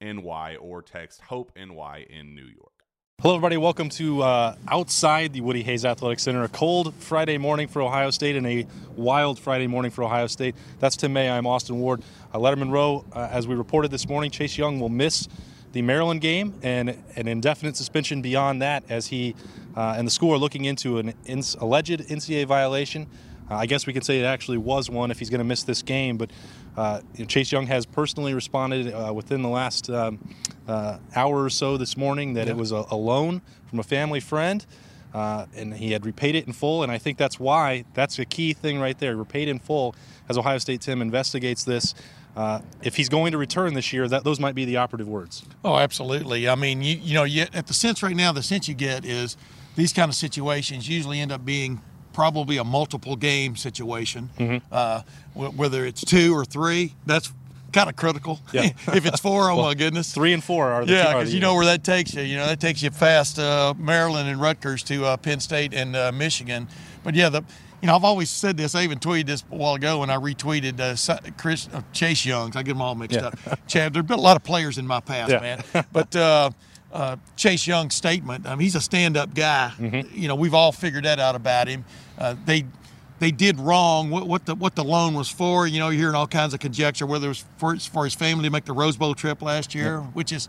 NY or text Hope NY in New York. Hello, everybody. Welcome to uh, outside the Woody Hayes Athletic Center. A cold Friday morning for Ohio State and a wild Friday morning for Ohio State. That's Tim May. I'm Austin Ward. Uh, Lettermen Row, uh, as we reported this morning, Chase Young will miss the Maryland game and an indefinite suspension beyond that as he uh, and the school are looking into an ins- alleged NCAA violation. Uh, I guess we can say it actually was one if he's going to miss this game, but uh, Chase Young has personally responded uh, within the last um, uh, hour or so this morning that yeah. it was a, a, loan from a family friend. Uh, and he had repaid it in full, and I think that's why that's a key thing right there. Repaid in full as Ohio State Tim investigates this. Uh, if he's going to return this year, that those might be the operative words. Oh, absolutely. I mean, you you know, you, at the sense right now, the sense you get is these kind of situations usually end up being probably a multiple game situation. Mm-hmm. Uh, whether it's two or three, that's kind of critical. Yeah. if it's four, oh well, my goodness. Three and four are the yeah, because you know where that takes you. You know that takes you past uh, Maryland and Rutgers to uh, Penn State and uh, Michigan. But yeah, the you know I've always said this. I even tweeted this a while ago when I retweeted uh, Chris uh, Chase Young's. I get them all mixed yeah. up. Chad, there've been a lot of players in my past, yeah. man. But uh, Chase Young's statement. I mean, he's a stand-up guy. Mm-hmm. You know, we've all figured that out about him. Uh, they they did wrong. What, what, the what the loan was for? You know, you're hearing all kinds of conjecture whether it was for, for his family to make the Rose Bowl trip last year, which is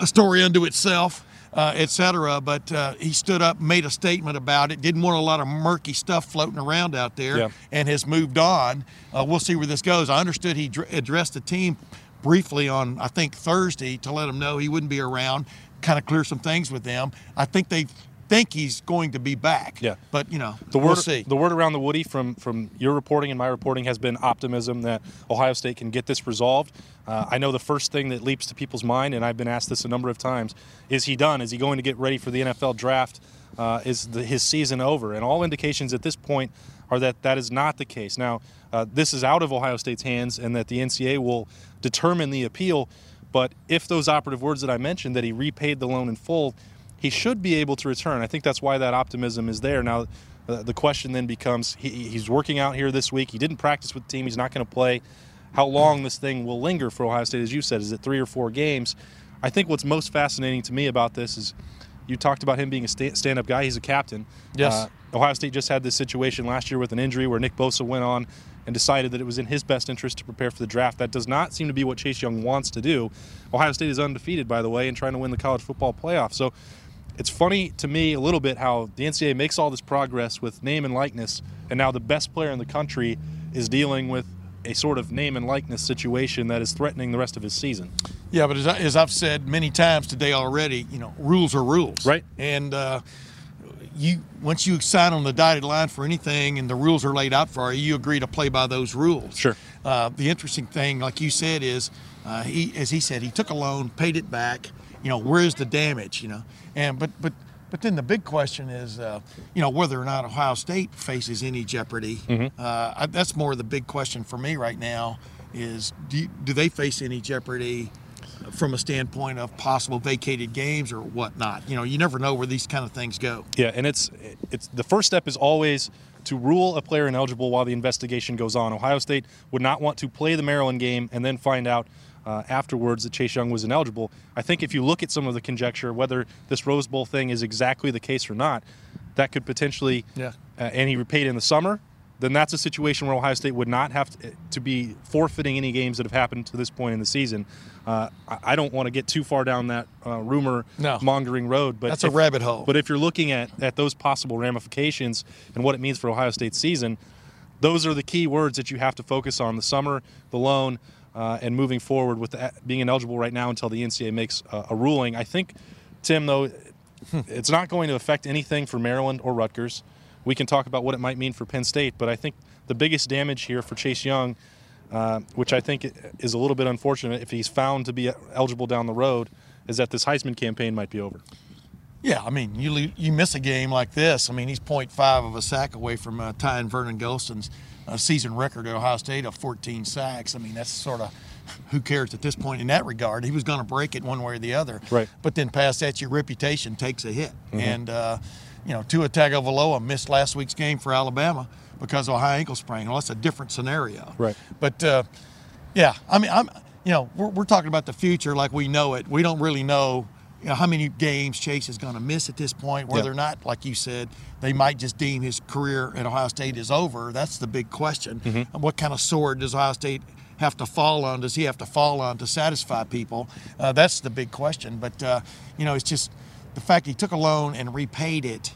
a story unto itself. Uh, etc. But uh, he stood up, made a statement about it. Didn't want a lot of murky stuff floating around out there, yeah. and has moved on. Uh, we'll see where this goes. I understood he dr- addressed the team briefly on I think Thursday to let them know he wouldn't be around, kind of clear some things with them. I think they think he's going to be back. Yeah. But you know, the word, we'll see. The word around the Woody from from your reporting and my reporting has been optimism that Ohio State can get this resolved. Uh, I know the first thing that leaps to people's mind, and I've been asked this a number of times: Is he done? Is he going to get ready for the NFL draft? Uh, is the, his season over? And all indications at this point are that that is not the case. Now, uh, this is out of Ohio State's hands, and that the NCAA will determine the appeal. But if those operative words that I mentioned, that he repaid the loan in full, he should be able to return. I think that's why that optimism is there. Now, uh, the question then becomes he, he's working out here this week. He didn't practice with the team. He's not going to play. How long this thing will linger for Ohio State, as you said, is it three or four games? I think what's most fascinating to me about this is you talked about him being a stand up guy. He's a captain. Yes. Uh, Ohio State just had this situation last year with an injury where Nick Bosa went on and decided that it was in his best interest to prepare for the draft. That does not seem to be what Chase Young wants to do. Ohio State is undefeated, by the way, and trying to win the college football playoff. So it's funny to me a little bit how the NCAA makes all this progress with name and likeness, and now the best player in the country is dealing with a sort of name and likeness situation that is threatening the rest of his season. Yeah, but as, I, as I've said many times today already, you know, rules are rules. Right. And uh, you once you sign on the dotted line for anything and the rules are laid out for you, you agree to play by those rules. Sure. Uh, the interesting thing, like you said, is uh, he, as he said, he took a loan, paid it back. You know, where's the damage? You know, and but but but then the big question is, uh, you know, whether or not Ohio State faces any jeopardy. Mm-hmm. Uh, I, that's more the big question for me right now. Is do you, do they face any jeopardy? from a standpoint of possible vacated games or whatnot. You know, you never know where these kind of things go. Yeah, and it's it's the first step is always to rule a player ineligible while the investigation goes on. Ohio State would not want to play the Maryland game and then find out uh, afterwards that Chase Young was ineligible. I think if you look at some of the conjecture, whether this Rose Bowl thing is exactly the case or not, that could potentially. Yeah. Uh, and he repaid in the summer. Then that's a situation where Ohio State would not have to, to be forfeiting any games that have happened to this point in the season. Uh, I, don't want to get too far down that uh, rumor No. mongering road, but That's a rabbit hole. But if you're looking at, at those possible ramifications and what it means for Ohio State's season, those are the key words that you have to focus on: the summer, the loan, uh, and moving forward with the, being ineligible right now until the NCAA makes a, a ruling. I think, Tim, though, it's not going to affect anything for Maryland or Rutgers. We can talk about what it might mean for Penn State, but I think the biggest damage here for Chase Young, uh, which I think is a little bit unfortunate if he's found to be eligible down the road, is that this Heisman campaign might be over. Yeah, I mean, you you miss a game like this. I mean, he's 0.5 of a sack away from uh, tying Vernon Gholston's uh, season record at Ohio State of 14 sacks. I mean, that's sort of who cares at this point in that regard. He was going to break it one way or the other. Right. But then past that, your reputation takes a hit. And, uh, you know, Tua Tagovailoa missed last week's game for Alabama because of a high ankle sprain. Well, that's a different scenario. Right. But, uh, yeah, I mean, I'm, you know, we're, we're talking about the future like we know it. We don't really know, you know, how many games Chase is going to miss at this point. Whether Yeah. or not, like you said, they might just deem his career at Ohio State is over. That's the big question. And what kind of sword does Ohio State have to fall on? Does he have to fall on to satisfy people? Uh, that's the big question. But uh, you know, it's just the fact he took a loan and repaid it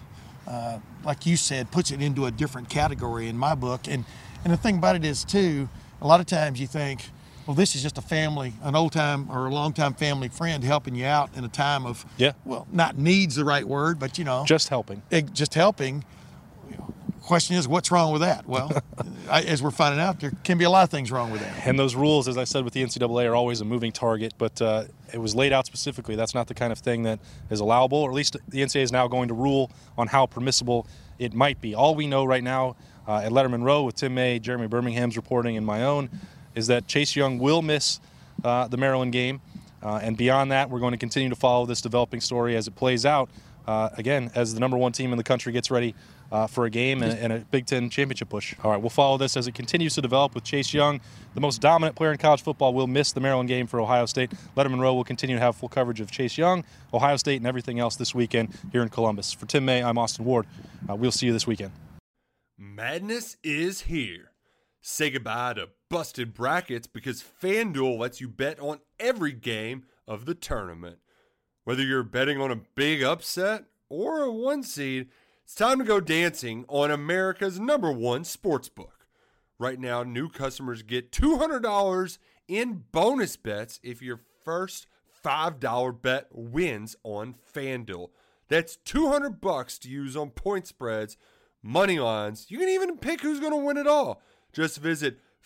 uh, like you said, puts it into a different category in my book. And and the thing about it is too, a lot of times you think, well, this is just a family, an old time or a long time family friend helping you out in a time of Yeah. well, not needs the right word, but you know, Just helping. it- just helping. Question is, what's wrong with that? Well, I, as we're finding out, there can be a lot of things wrong with that. And those rules, as I said with the NCAA, are always a moving target, but uh, it was laid out specifically. That's not the kind of thing that is allowable, or at least the NCAA is now going to rule on how permissible it might be. All we know right now uh, at Lettermen Row with Tim May, Jeremy Birmingham's reporting, and my own is that Chase Young will miss uh, the Maryland game. Uh, and beyond that, we're going to continue to follow this developing story as it plays out. Uh, again, as the number one team in the country gets ready uh, for a game and, and a Big Ten championship push. All right, we'll follow this as it continues to develop with Chase Young, the most dominant player in college football. Will miss the Maryland game for Ohio State. Lettermen Row will continue to have full coverage of Chase Young, Ohio State, and everything else this weekend here in Columbus. For Tim May, I'm Austin Ward. Uh, we'll see you this weekend. Madness is here. Say goodbye to busted brackets because FanDuel lets you bet on every game of the tournament. Whether you're betting on a big upset or a one seed, it's time to go dancing on America's number one sportsbook. Right now, new customers get $200 in bonus bets if your first $5 bet wins on FanDuel. That's 200 bucks to use on point spreads, money lines. You can even pick who's going to win it all. Just visit